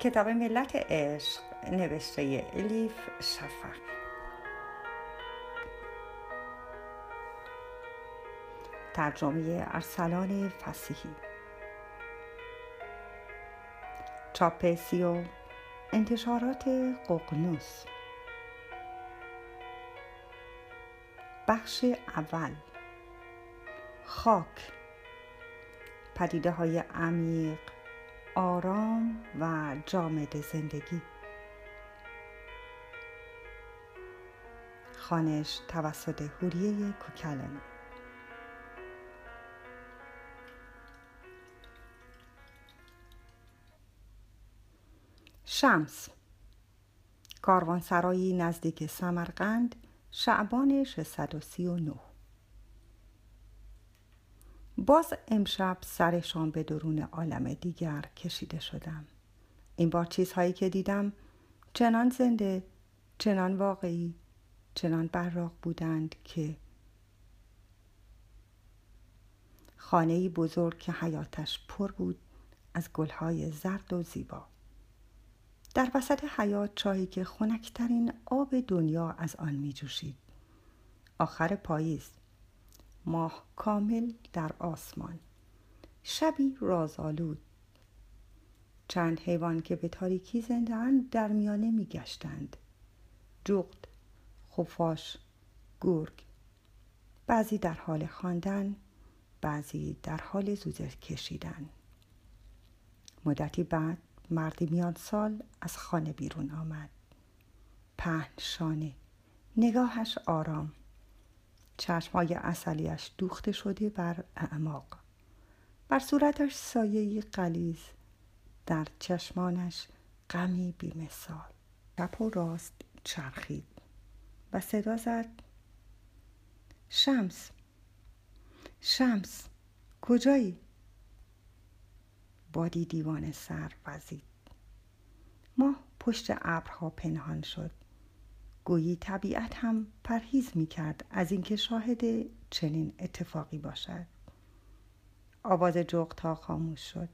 کتاب ملت عشق نوشته الیف شفق. ترجمه ارسلان فسیحی. چاپسیو انتشارات ققنوس. بخش اول. خاک. پدیده های عمیق. آرام و جامد زندگی. خانش توسط هوریه کوکلن. شمس. کاروانسرایی نزدیک سمرقند شعبان 639 باز امشب سرشان به درون عالم دیگر کشیده شدم. این بار چیزهایی که دیدم چنان زنده چنان واقعی چنان براق بودند که خانه بزرگ که حیاتش پر بود از گلهای زرد و زیبا. در وسط حیات چایی که خنکترین آب دنیا از آن می جوشید. آخر پاییز. ماه کامل در آسمان. شبی رازآلود. چند حیوان که به تاریکی زندهاند در میانه می گشتند جغد خفاش گرگ. بعضی در حال خواندن بعضی در حال زوزه کشیدن. مدتی بعد مردی میان سال از خانه بیرون آمد. پهن شانه. نگاهش آرام. چشمهای اصلیش دوخته شده بر اعماق. بر صورتش سایه قلیز در چشمانش غمی بیمثال. چپ و راست چرخید و صدا زد. شمس شمس کجایی؟ بادی دیوان سر وزید ماه پشت ابرها پنهان شد. گویی طبیعت هم پرهیز می کرد از اینکه شاهد چنین اتفاقی باشد. آواز ها خاموش شد.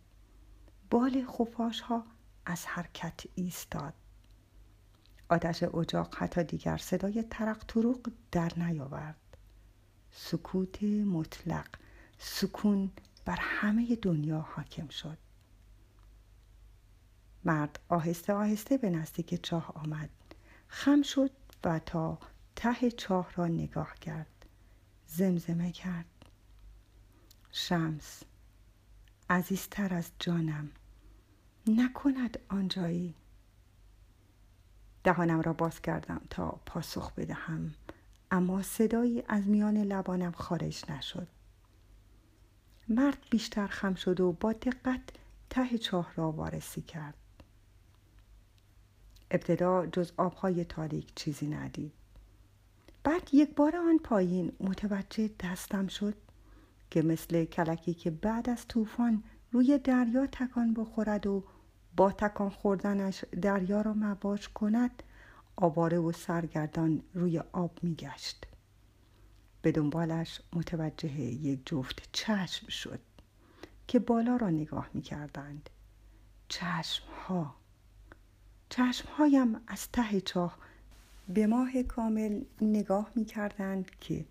بال خفاش ها از حرکت ایستاد. آتش اجاق حتی دیگر صدای ترق تروق در نیاورد. سکوت مطلق سکون بر همه دنیا حاکم شد. مرد آهسته آهسته به نزدیک چاه آمد. خم شد و تا ته چاه را نگاه کرد. زمزمه کرد. شمس عزیزتر از جانم نکند آنجایی. دهانم را باز کردم تا پاسخ بدهم اما صدایی از میان لبانم خارج نشد. مرد بیشتر خم شد و با دقت ته چاه را وارسی کرد. ابتدا جز آبهای تاریک چیزی ندید. بعد یک بار آن پایین متوجه دستم شد که مثل کلکی که بعد از طوفان روی دریا تکان بخورد و با تکان خوردنش دریا را مواج کند آواره و سرگردان روی آب میگشت. به دنبالش متوجه یک جفت چشم شد که بالا را نگاه می کردند چشم ها چشمهایم از ته چاه به ماه کامل نگاه می کردند که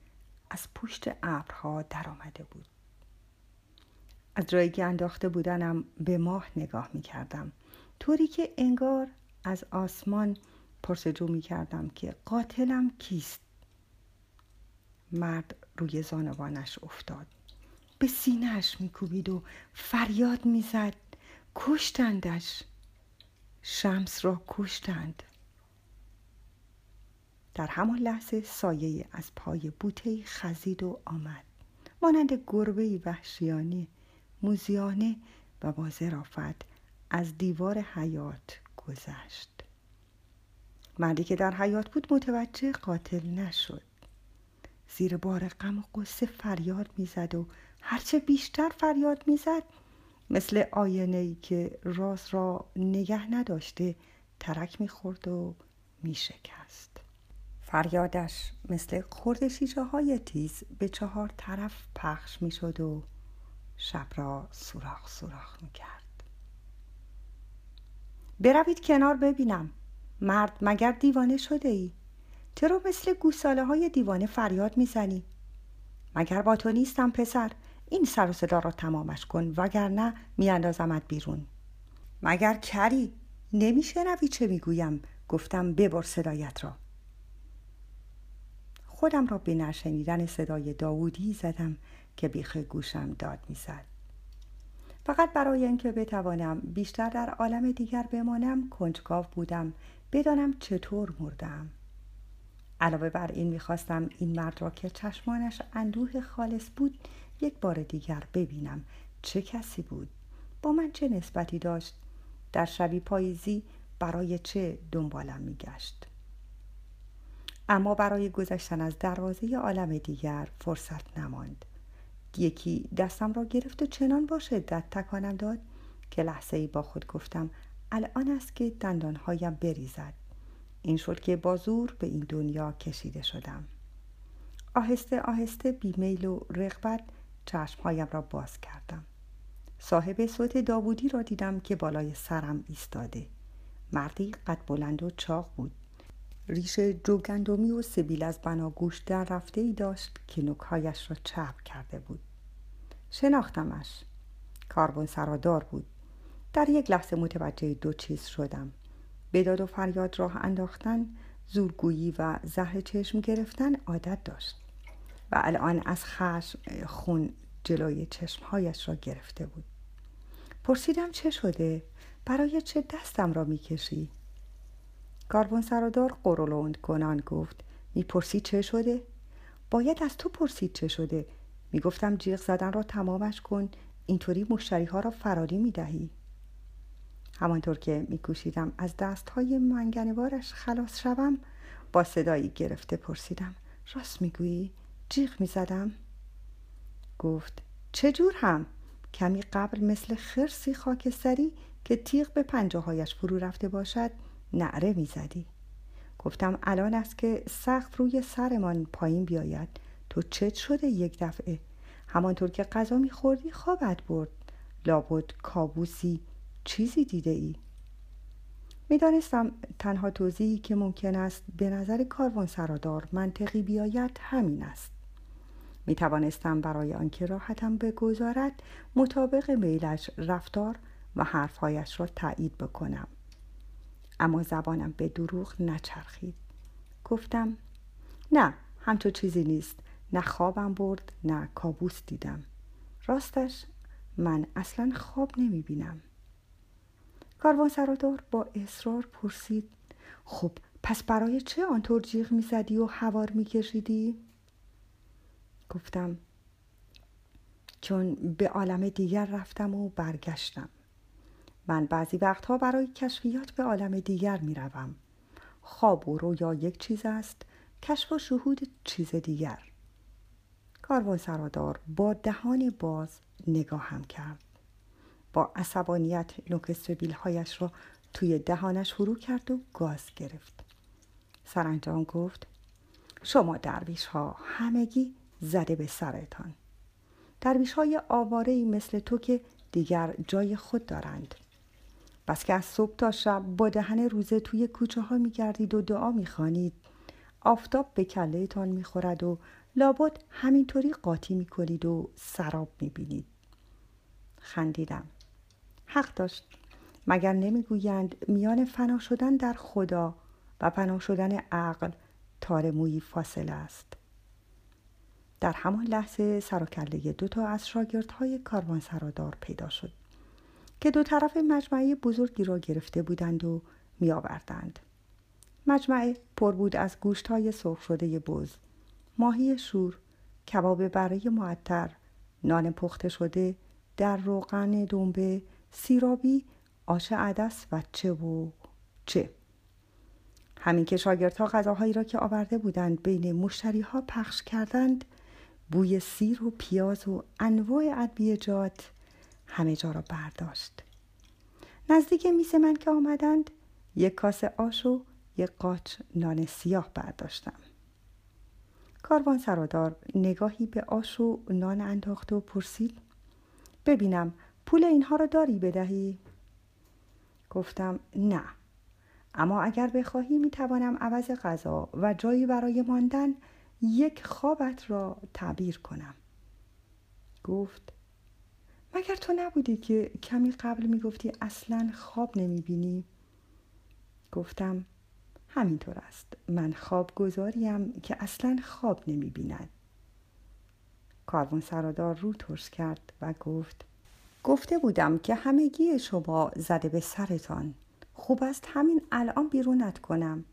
از پشت ابرها درآمده بود. از جایی که انداخته بودنم به ماه نگاه می کردم طوری که انگار از آسمان پرسجو می کردم که قاتلم کیست. مرد روی زانوانش افتاد. به سینهش میکوبید و فریاد می‌زد. کشتندش. شمس را کشتند. در همان لحظه سایه از پای بوته خزید و آمد. مانند گربه وحشیانه موزیانه و با ظرافت از دیوار حیات گذشت. مردی که در حیات بود متوجه قاتل نشد. زیر بار غم و قصه فریاد می‌زد و هرچه بیشتر فریاد می‌زد مثل آینه ای که راز را نگه نداشته ترک می‌خورد و میشکست فریادش مثل خورد شیشه های تیز به چهار طرف پخش می‌شد و شب را سوراخ سوراخ می‌کرد بروید کنار ببینم مرد مگر دیوانه شده ای؟ چرا مثل گوساله های دیوانه فریاد می‌زنی؟ مگر با تو نیستم پسر این سر و صدا را تمامش کن وگرنه میاندازمت بیرون. مگر کری؟ نمیشنوی چه می‌گویم؟ گفتم ببر صدایت را. خودم را به نشنیدن صدای داوودی زدم که بیخ گوشم داد می‌زد. فقط برای اینکه بتوانم بیشتر در عالم دیگر بمانم کنجکاو بودم بدانم چطور مردم. علاوه بر این می‌خواستم این مرد را که چشمانش اندوه خالص بود یک بار دیگر ببینم چه کسی بود. با من چه نسبتی داشت؟ در شبی پاییزی برای چه دنبالم میگشت؟ اما برای گذشتن از دروازه عالم دیگر فرصت نماند. یکی دستم را گرفت و چنان با شدت تکانم داد که لحظه ای با خود گفتم الان است که دندانهایم بریزد. این شد که با به این دنیا کشیده شدم. آهسته آهسته بیمیل و رغبت چشمهایم را باز کردم. صاحب صوت داوودی را دیدم که بالای سرم ایستاده. مردی قد بلند و چاق بود. ریش جوگندمی و سبیل از بناگوش در رفته ای داشت که نکهایش را چرب کرده بود. شناختمش. کاربون سرادار بود. در یک لحظه متوجه دو چیز شدم. بداد و فریاد راه انداختن زورگویی و زهر چشم گرفتن عادت داشت. و الان از خشم خون جلوی چشمهایش را گرفته بود پرسیدم چه شده؟ برای چه دستم را می‌کشی؟ کاربون سرادار قرولوند کنان گفت می‌پرسی چه شده؟ باید از تو پرسید چه شده می‌گفتم جیغ زدن را تمامش کن اینطوری مشتری ها را فراری می‌دهی همانطور که میکوشیدم از دست های منگنوارش خلاص شوم با صدایی گرفته پرسیدم راست می‌گویی جیغ می‌زدم گفت چجور هم؟ کمی قبل مثل خرسی خاکستری که تیغ به پنجاهایش فرو رفته باشد نعره می‌زدی گفتم الان است که سخت روی سرمان پایین بیاید. تو چت شده یک دفعه. همانطور که غذا میخوردی خوابت برد. لابد کابوسی چیزی دیده ای. می‌دانستم تنها توضیحی که ممکن است به نظر کاروان سرادار منطقی بیاید همین است. می توانستم برای آنکه راحتم بگذارد مطابق میلش رفتار و حرفهایش را تایید بکنم. اما زبانم به دروغ نچرخید. گفتم نه همچو چیزی نیست. نه خوابم برد نه کابوس دیدم. راستش من اصلا خواب نمی بینم کاروان سرادار با اصرار پرسید خب پس برای چه آنطور جیغ می‌زدی و هوار میکشیدی؟ گفتم چون به عالم دیگر رفتم و برگشتم. من بعضی وقتها برای کشفیات به عالم دیگر می‌روم. خواب و رویا یک چیز است کشف و شهود چیز دیگر. کاروان سرادار با دهان باز نگاهم کرد. با عصبانیت نوک هایش را توی دهانش فرو کرد و گاز گرفت. سرانجام گفت شما درویش ها همگی زده به سرتان درویش های آواره مثل تو که دیگر جای خود دارند. بس که از صبح تا شب با دهن روزه توی کوچه ها میگردید و دعا می‌خوانید. آفتاب به کلهتان می‌خورد و لابد همینطوری قاطی می‌کنید و سراب می‌بینید. خندیدم. حق داشت. مگر نمی‌گویند میان فنا شدن در خدا و پناه شدن عقل تار مویی فاصله است. در همان لحظه سر و کله دو تا از شاگردهای کاروان سرادار پیدا شد که دو طرف مجمعه بزرگی را گرفته بودند و می آوردند. مجمعه پر بود از گوشت های سرخ شده بز، ماهی شور، کباب برای معطر، نان پخته شده، در روغن دنبه، سیرابی، آش عدس و چه و چه. همین که شاگردها غذاهایی را که آورده بودند بین مشتری ها پخش کردند بوی سیر و پیاز و انواع ادویجات همه جا را برداشت. نزدیک میز من که آمدند یک کاسه آش و یک قاچ نان سیاه برداشتم. کاروان سرادار نگاهی به آش و نان انداخت و پرسید ببینم پول اینها را داری بدهی؟ گفتم نه. اما اگر بخواهی می توانم عوض غذا و جایی برای ماندن یک خوابت را تعبیر کنم. گفت مگر تو نبودی که کمی قبل می گفتی اصلا خواب نمی بینی؟ گفتم همینطور است. من خواب گذاریم که اصلا خواب نمی بیند کاروان سرادار رو ترس کرد و گفت گفته بودم که همگی شما زده به سرتان. خوب است همین الان بیرونت کنم.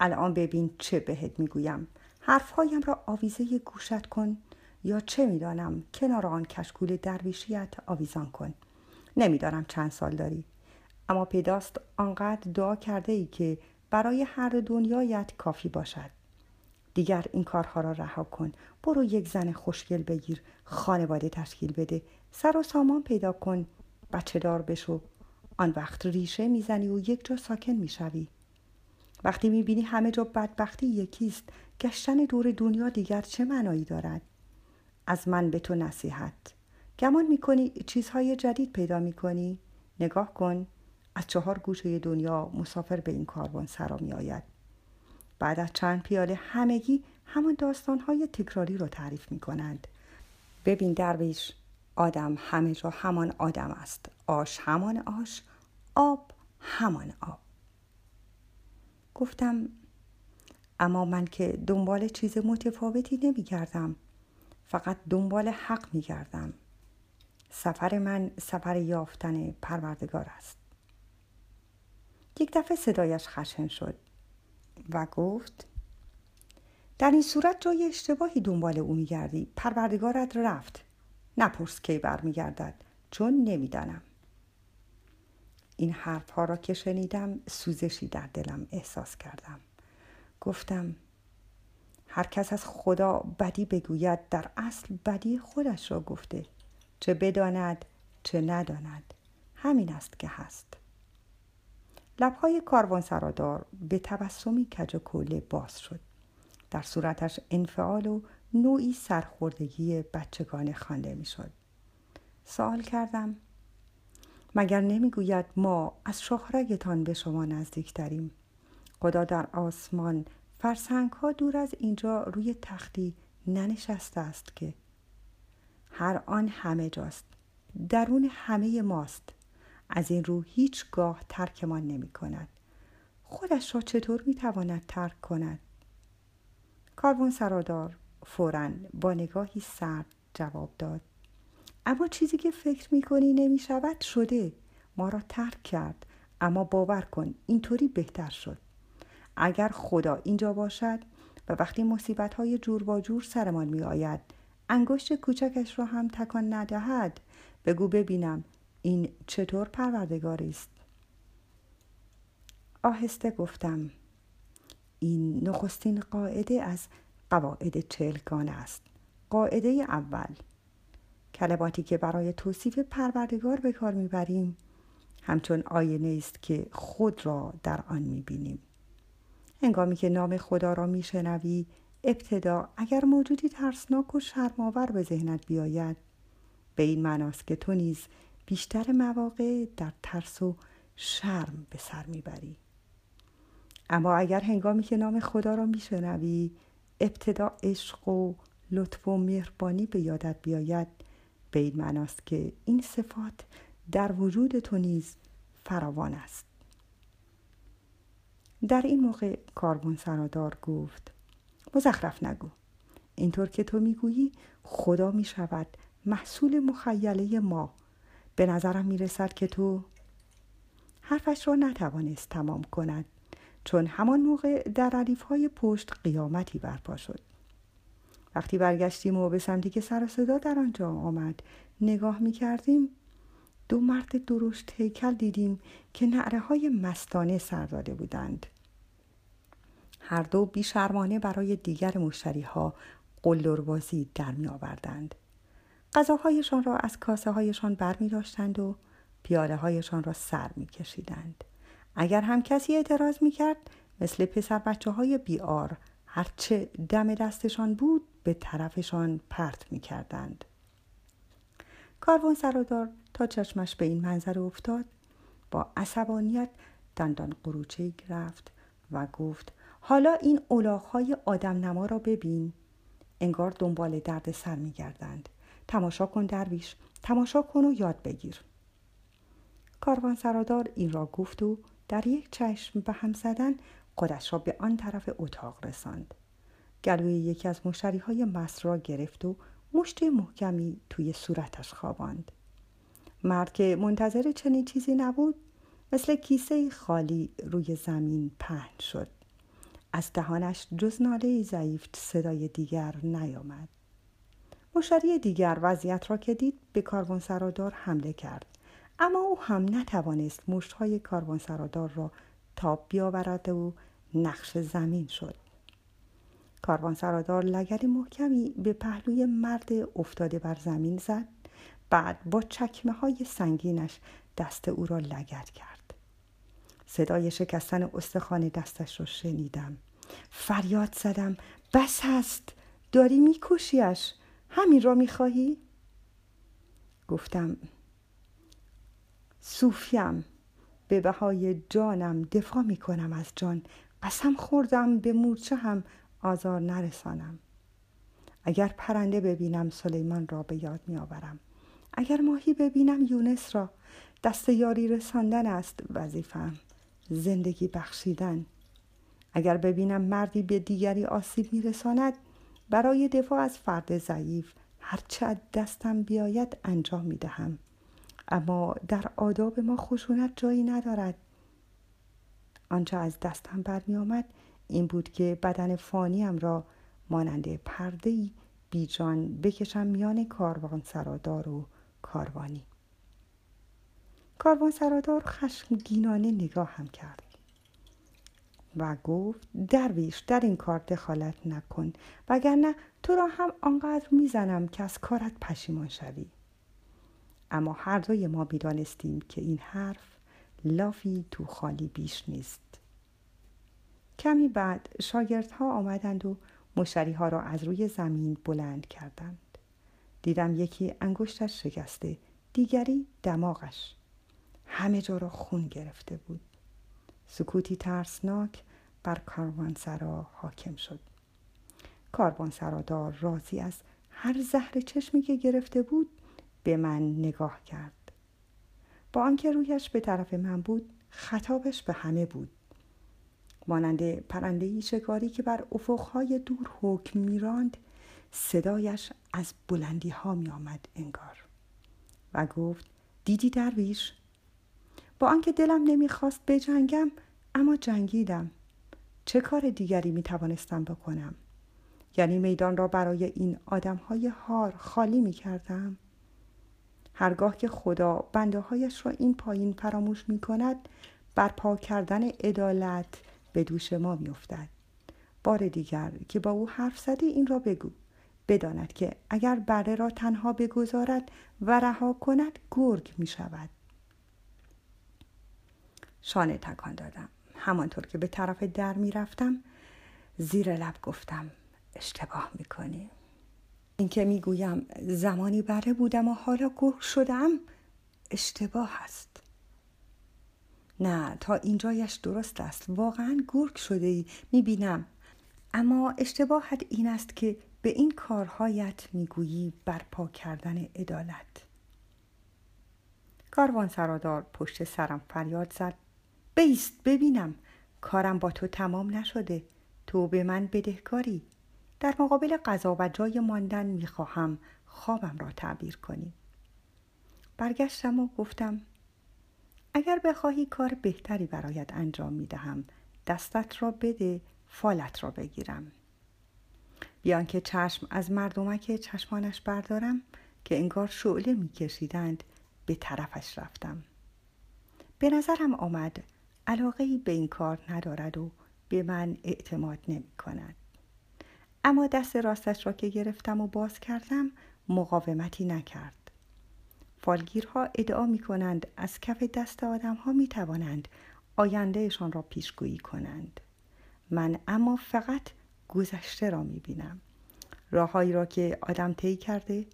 الان ببین چه بهت می‌گویم. حرفهایم را آویزه گوشت کن یا چه می‌دانم کنار آن کشکول درویشیت آویزان کن. نمی‌دانم چند سال داری. اما پیداست آنقدر دعا کرده ای که برای هر دنیایت کافی باشد. دیگر این کارها را رها کن. برو یک زن خوشگل بگیر خانواده تشکیل بده. سر و سامان پیدا کن. بچه دار بشو. آن وقت ریشه می‌زنی و یک جا ساکن می‌شوی. وقتی می‌بینی همه جا بدبختی یکیست گشتن دور دنیا دیگر چه معنایی دارد؟ از من به تو نصیحت. گمان می‌کنی چیزهای جدید پیدا می‌کنی؟ نگاه کن از چهار گوشه دنیا مسافر به این کاروان سرا می آید. بعد از چند پیاله همگی همون داستانهای تکراری رو تعریف می کنند. ببین درویش آدم همه جا همان آدم است. آش همان آش آب همان آب. گفتم اما من که دنبال چیز متفاوتی نمی کردم فقط دنبال حق می کردم سفر من سفر یافتن پروردگار است. یک دفعه صدایش خشن شد و گفت در این صورت جای اشتباهی دنبال او میگردی. پروردگارت رفت. نپرس کی برمیگردد چون نمی‌دانم. این حرف ها را که شنیدم سوزشی در دلم احساس کردم. گفتم هر کس از خدا بدی بگوید در اصل بدی خودش را گفته. چه بداند چه نداند. همین است که هست. لبهای کاروان سرادار به تبسمی کج و کوله باز شد. در صورتش انفعال و نوعی سرخوردگی بچگانه خوانده می‌شد. سوال کردم مگر نمی‌گوید ما از شاهرگتان به شما نزدیکتریم؟ خدا در آسمان فرسنگ ها دور از اینجا روی تختی ننشسته است که هر آن همه جاست درون همه ماست. از این رو هیچگاه ترکمان نمی کند. خودش را چطور می تواند ترک کند؟ کاروان سرادار فورا با نگاهی سرد جواب داد. اما چیزی که فکر می کنی نمی شود شده. ما را ترک کرد. اما باور کن اینطوری بهتر شد. اگر خدا اینجا باشد و وقتی مصیبت های جور با جور سرمان می آید انگشت کوچکش را هم تکان ندهد بگو ببینم این چطور پروردگاری است. آهسته گفتم این نخستین قاعده از قواعد چلگانه است. قاعده اول کلماتی که برای توصیف پروردگار به کار می‌بریم همچون آینه است که خود را در آن می‌بینیم. هنگامی که نام خدا را میشنوی ابتدا اگر موجودی ترسناک و شرمآور به ذهنت بیاید. به این معناست که تو نیز بیشتر مواقع در ترس و شرم به سر می‌بری. اما اگر هنگامی که نام خدا را میشنوی ابتدا عشق و لطف و مهربانی به یادت بیاید به این معناست که این صفات در وجود تو نیز فراوان است. در این موقع کاربون سرادار گفت مزخرف نگو. اینطور که تو می‌گویی خدا می شود محصول مخیله ما. به نظرم می رسد که تو حرفش را نتوانست تمام کند چون همان موقع در علیف های پشت قیامتی برپا شد. وقتی برگشتیم و به سمتی که سر صدا در آنجا آمد نگاه می کردیم دو مرد درشت هیکل دیدیم که نعره های مستانه سر داده بودند. هر دو بیشرمانه برای دیگر مشتری ها قلدربازی در می آوردند غذاهایشان را از کاسه هایشان بر می داشتند و پیاله هایشان را سر می کشیدند. اگر هم کسی اعتراض می کرد مثل پسر بچه های بیار هرچه دم دستشان بود به طرفشان پرت می کردند. کاروان سرادار تا چشمش به این منظره افتاد با عصبانیت دندان قروچه گرفت و گفت حالا این اولاغهای آدم نما را ببین. انگار دنبال درد سر می گردند. تماشا کن درویش تماشا کن و یاد بگیر. کاروان سرادار این را گفت و در یک چشم به هم زدن خودش را به آن طرف اتاق رساند. گلوی یکی از مشتری های مست را گرفت و مشت محکمی توی صورتش خواباند. مرد که منتظر چنین چیزی نبود مثل کیسه خالی روی زمین پهن شد. از دهانش جز ناله ضعیف صدای دیگر نیامد. مشتری دیگر وضعیت را که دید به کاروان سرادار حمله کرد. اما او هم نتوانست مشتهای کاروان سرادار را تاب بیاورد و نقش زمین شد. کاروان سرادار لگری محکمی به پهلوی مرد افتاده بر زمین زد. بعد با چکمه های سنگینش دست او را لگت کرد. صدای شکستن استخوان دستش را شنیدم. فریاد زدم بس هست داری میکشیش همین را می‌خواهی؟ گفتم صوفیم به بهای جانم دفاع می‌کنم از جان قسم خوردم به مورچه هم آزار نرسانم. اگر پرنده ببینم سلیمان را به یاد میآورم. اگر ماهی ببینم یونس را. دست یاری رساندن است وظیفم. زندگی بخشیدن. اگر ببینم مردی به دیگری آسیب میرساند برای دفاع از فرد ضعیف هرچه دستم بیاید انجام می دهم. اما در آداب ما خشونت جایی ندارد. آنچه از دستم برمی آمد این بود که بدن فانیم را مانند پرده بیجان بکشم میان کاروان سرادار و کاروانی. کاروان سرادار خشمگینانه نگاه هم کرد و گفت درویش در این کار دخالت نکن وگرنه تو را هم آنقدر می‌زنم که از کارت پشیمان شوی. اما هر دوی ما می‌دانستیم که این حرف لافی تو خالی بیش نیست. کمی بعد شاگردها آمدند و مشتری ها را از روی زمین بلند کردند. دیدم یکی انگشتش شکسته دیگری دماغش. همه جا را خون گرفته بود. سکوتی ترسناک بر کاروانسرا حاکم شد. کاروانسرادار راضی از هر زهر چشمی که گرفته بود به من نگاه کرد. با آنکه رویش به طرف من بود خطابش به همه بود. مانند پرندهای شکاری که بر افقهای دور حکم میراند صدایش از بلندی ها می آمد انگار. و گفت دیدی درویش؟ با آنکه دلم نمی‌خواست بجنگم اما جنگیدم. چه کار دیگری می توانستم بکنم؟ یعنی میدان را برای این آدم های هار خالی می کردم هرگاه که خدا بنده هایش را این پایین فراموش می کند برپا کردن عدالت به دوش ما می. بار دیگر که با او حرف زدی این را بگو. بداند که اگر بره را تنها بگذارد و رها کند گرگ می شود شانه تکان دادم. همانطور که به طرف در می رفتم زیر لب گفتم اشتباه می کنی اینکه می گویم زمانی بره بودم و حالا گرگ شدم اشتباه است. نه تا اینجایش درست است. واقعا گرگ شده ای می بینم اما اشتباهت این است که به این کارهایت می‌گویی برپا کردن عدالت. کاروان سرادار پشت سرم فریاد زد. بیست ببینم. کارم با تو تمام نشده. تو به من بدهکاری. در مقابل غذا و جای ماندن می‌خواهم خوابم را تعبیر کنی. برگشتم و گفتم اگر بخواهی کار بهتری برایت انجام می‌دهم دستت را بده فالت را بگیرم. بیان که چشم از مردمک چشمانش بردارم که انگار شعله میکشیدند به طرفش رفتم. به نظرم آمد علاقه به این کار ندارد و به من اعتماد نمی کند. اما دست راستش را که گرفتم و باز کردم مقاومتی نکرد. فالگیرها ادعا می کنند از کف دست آدم ها می توانند آیندهشان را پیشگویی کنند. من اما فقط گذشته را می بینم. راههایی را که آدم طی کرده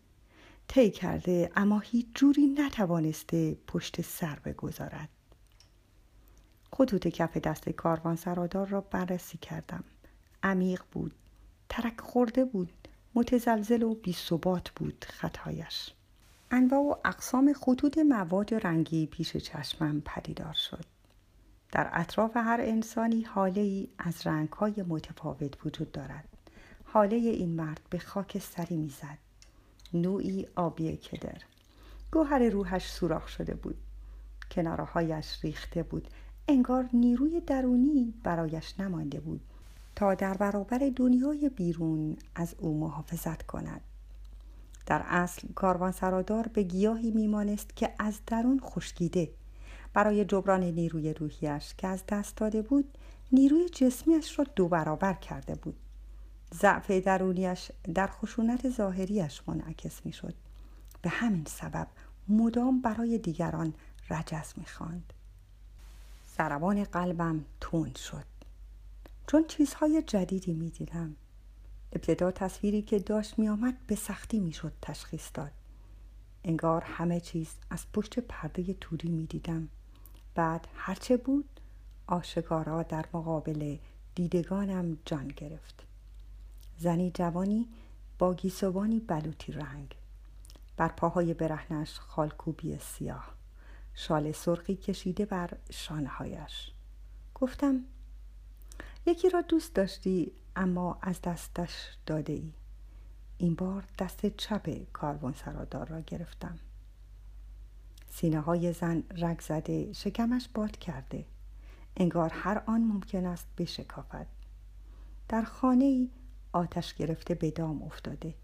طی کرده اما هیچ جوری نتوانسته پشت سر بگذارد خطوط کف دست کاروان سرادار را بررسی کردم. عمیق بود. ترک خورده بود. متزلزل و بی بود خطایش. انواع و اقسام خطوط مواد رنگی پیش چشمم پدیدار شد. در اطراف هر انسانی حاله ای از رنگ های متفاوت وجود دارد. حاله این مرد به خاک سری می‌زد. نوعی آبی کدر. گوهر روحش سوراخ شده بود. کنارهایش ریخته بود. انگار نیروی درونی برایش نمانده بود تا در برابر دنیای بیرون از او محافظت کند. در اصل کاروان سرادار به گیاهی میمانست که از درون خشکیده. برای جبران نیروی روحیش که از دست داده بود نیروی جسمیش را دو برابر کرده بود. ضعف درونیش در خشونت ظاهریش منعکس می‌شد. به همین سبب مدام برای دیگران رجز می‌خواند. ضربان قلبم تند شد. چون چیزهای جدیدی می‌دیدم. ابتدا تصویری که داشت میآمد به سختی می‌شد تشخیص داد. انگار همه چیز از پشت پرده توری می‌دیدم. بعد هرچه بود آشکارا در مقابل دیدگانم جان گرفت. زنی جوانی با گیسوانی بلوطی رنگ. بر پاهای برهنش خالکوبی سیاه. شال سرخی کشیده بر شانههایش. گفتم یکی را دوست داشتی اما از دستش داده ای این بار دست چپ کاروان سرادار را گرفتم. سینه های زن رگ زده شکمش باد کرده. انگار هر آن ممکن است بشکافد. در خانه ای آتش گرفته به دام افتاده.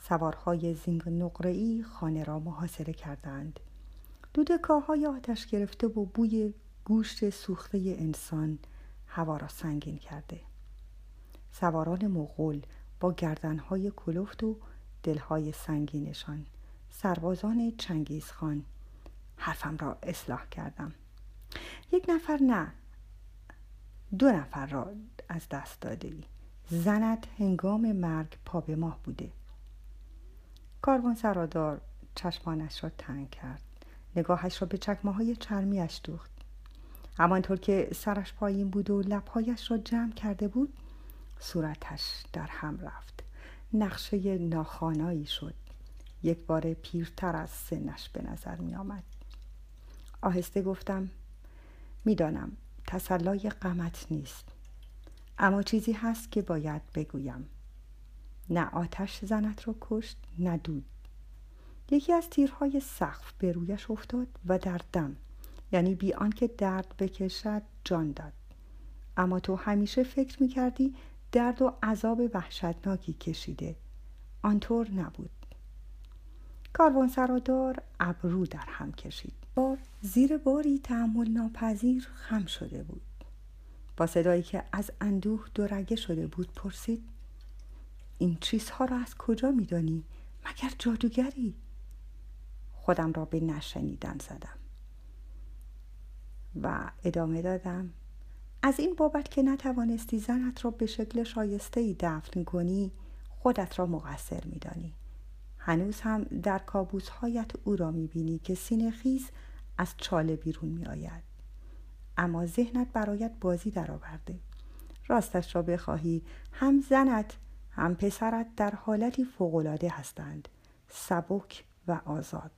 سوارهای زینگ نقره‌ای خانه را محاصره کردند. دودکاهای آتش گرفته و بوی گوشت سوخته انسان هوا را سنگین کرده. سواران مغول با گردنهای کلفت و دلهای سنگینشان. سربازان چنگیز خان. حرفم را اصلاح کردم. یک نفر نه. دو نفر را از دست داده ای. زنت هنگام مرگ پا به ماه بوده. کاروان سرادار چشمانش را تنگ کرد. نگاهش را به چکمه های چرمیش دوخت همانطور که سرش پایین بود و لبهایش را جمع کرده بود صورتش در هم رفت. نقشه ناخانایی شد. یک بار پیرتر از سنش به نظر می آمد آهسته گفتم می‌دانم تسلای غمت نیست اما چیزی هست که باید بگویم. نه آتش زنت را کشت نه دود. یکی از تیرهای سقف به رویش افتاد و در دم یعنی بی آنکه درد بکشد جان داد. اما تو همیشه فکر می‌کردی درد و عذاب وحشتناکی کشیده. آنطور نبود. کاروان سرادار ابرو در هم کشید. بار زیر باری تحمل ناپذیر خم شده بود. با صدایی که از اندوه دورگه شده بود پرسید این چیزها را از کجا میدانی؟ مگر جادوگری؟ خودم را به نشنیدن زدم. و ادامه دادم. از این بابت که نتوانستی زنت را به شکل شایسته ای دفن کنی خودت را مقصر میدانی. هنوز هم در کابوس هایت او را می‌بینی که سینه خیز از چاله بیرون می آید. اما ذهنت برایت بازی درآورده. راستش را بخواهی هم زنت هم پسرت در حالتی فوقالعاده هستند. سبک و آزاد.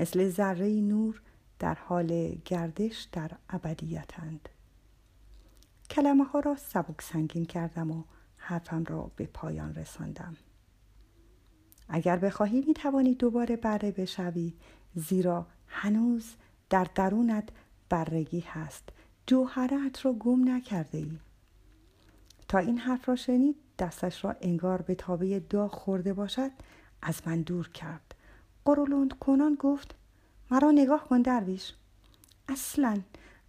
مثل ذره نور در حال گردش در ابدیتند. کلمه ها را سبک سنگین کردم و حرفم را به پایان رساندم. اگر بخواهی می توانی دوباره بره بشوی زیرا هنوز در درونت برگی هست. جوهرت را گم نکرده ای تا این حرف را شنید دستش را انگار به تابه داغ خورده باشد از من دور کرد. قرولند کنان گفت مرا نگاه کن درویش. اصلا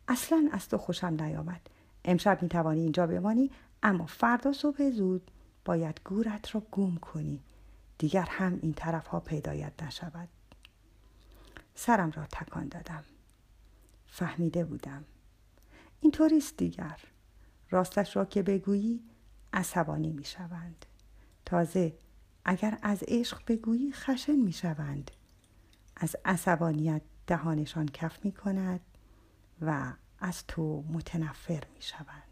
اصلا از تو خوشم نیامد. امشب می توانی اینجا بمانی اما فردا صبح زود باید گورت را گم کنی. دیگر هم این طرف ها پیدایت نشود. سرم را تکان دادم. فهمیده بودم. اینطوریست دیگر. راستش را که بگویی عصبانی می شوند تازه اگر از عشق بگویی خشن می شوند از عصبانیت دهانشان کف می کند و از تو متنفر می شوند